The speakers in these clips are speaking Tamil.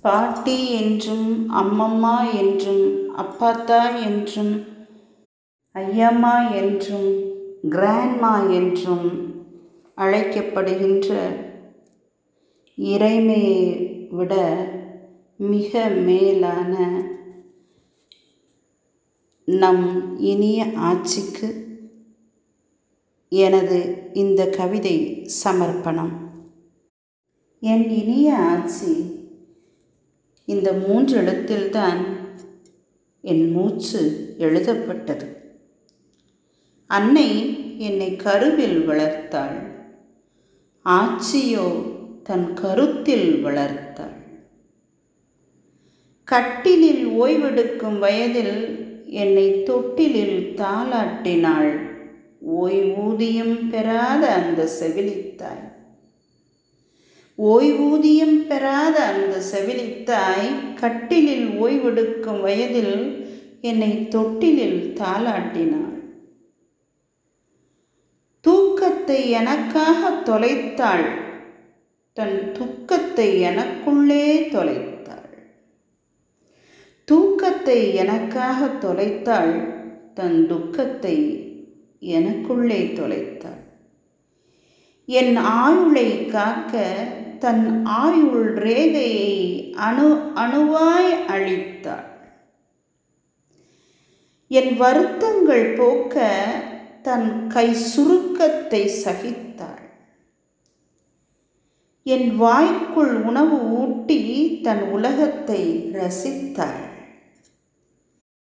பாட்டி என்றும் அம்மம்மா என்றும் அப்பாத்தா என்றும் ஐயம்மா என்றும் கிராண்ட்மா என்றும் அழைக்கப்படுகின்ற இறைமையை விட மிக மேலான நம் இனிய ஆட்சிக்கு எனது இந்த கவிதை சமர்ப்பணம். என் இனிய ஆட்சி இந்த மூன்று எழுத்தில்தான் என் மூச்சு எழுதப்பட்டது. அன்னை என்னை கருவில் வளர்த்தாள். ஆட்சியோ தன் கருத்தில் வளர்த்தாள். கட்டிலில் ஓய்வெடுக்கும் வயதில் என்னை தொட்டிலில் தாளாட்டினாள். ஓய்வூதியம் பெறாத அந்த செவிலித்தாய். ஓய்வூதியம் பெறாத அந்த செவிலித்தாய் கட்டிலில் ஓய்வெடுக்கும் வயதில் என்னை தொட்டிலில் தாளாட்டினாள். தூக்கத்தை எனக்காக தொலைத்தாள். தன் துக்கத்தை எனக்குள்ளே தொலைத்தாள். தூக்கத்தை எனக்காக தொலைத்தாள். தன் துக்கத்தை எனக்குள்ளே தொலைத்தாள். என் ஆயுளை காக்க தன் ஆயுள் ரேகையை அணு அணுவாய் அழித்தாள். என் வருத்தங்கள் போக்க தன் கை சுருக்கத்தை சகித்தாள். என் வாய்க்குள் உணவு ஊட்டி தன் உலகத்தை ரசித்தாள்.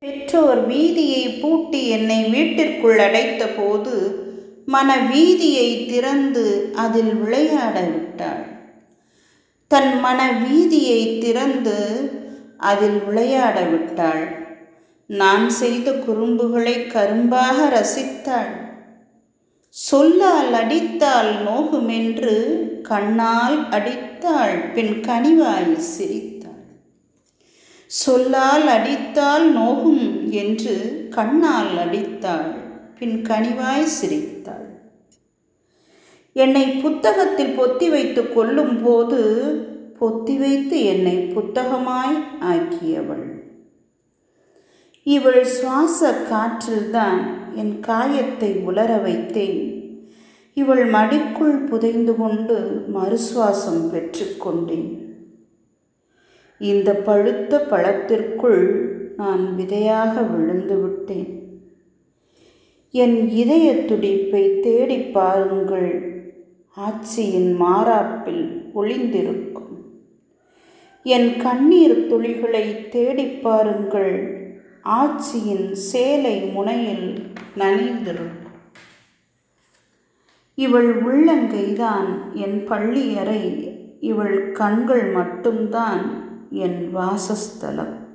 பெற்றோர் வீதியை பூட்டி என்னை வீட்டிற்குள் அடைத்த போது மன வீதியை திறந்து அதில் விளையாட விட்டாள். தன் மன வீதியை திறந்து அதில் விளையாட விட்டாள். நான் செய்த குறும்புகளை கரும்பாக ரசித்தாள். சொல்லால் அடித்தால் நோகுமென்று கண்ணால் அடித்தாள் பின் கனிவாய் சிரித்தாள். சொல்லால் அடித்தால் நோகும் என்று கண்ணால் அடித்தாள் பின் கனிவாய் சிரித்தாள். என்னை புத்தகத்தில் பொத்தி வைத்து கொள்ளும் போது பொத்தி வைத்து என்னை புத்தகமாய் ஆக்கியவள். இவள் சுவாச காற்றில்தான் என் காயத்தை உலர வைத்தேன். இவள் மடிக்குள் புதைந்து கொண்டு மறுசுவாசம் பெற்றுக்கொண்டேன் இந்த பழுத்த பழத்திற்குள் நான் விதையாக விழுந்து விட்டேன். என் இதய துடிப்பை தேடி பாருங்கள். ஆட்சியின் மாறாப்பில் ஒளிந்திருக்கும். என் கண்ணீர் துளிகளை தேடி பாருங்கள். ஆட்சியின் சேலை முனையில் நனைந்திருக்கும். இவள் உள்ளங்கைதான் என் பள்ளியறை. இவள் கண்கள் மட்டும்தான் என் வாசஸ்தலம்.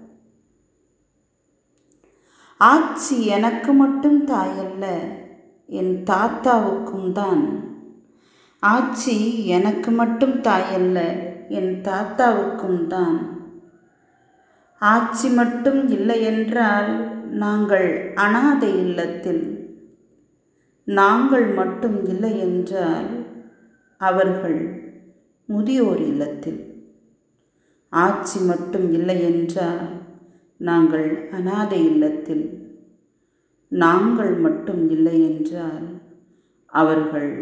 ஆட்சி எனக்கு மட்டும் தாயல்ல என் தாத்தாவுக்கும் தான் ஆட்சி எனக்கு மட்டும் தாயல்ல என் தாத்தாவுக்கும் தான். ஆட்சி மட்டும் இல்லை என்றால் நாங்கள் அனாதை இல்லத்தில். நாங்கள் மட்டும் இல்லை என்றால் அவர்கள் முதியோர் இல்லத்தில். ஆட்சி மட்டும் இல்லை என்றால் நாங்கள் அனாதை இல்லத்தில். நாங்கள் மட்டும் இல்லை என்றால் அவர்கள்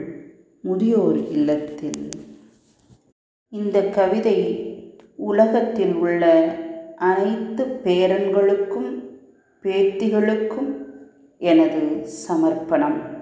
முதியோர் இல்லத்தில். இந்த கவிதை உலகத்தில் உள்ள அனைத்து பேரன்களுக்கும் பேத்திகளுக்கும் எனது சமர்ப்பணம்.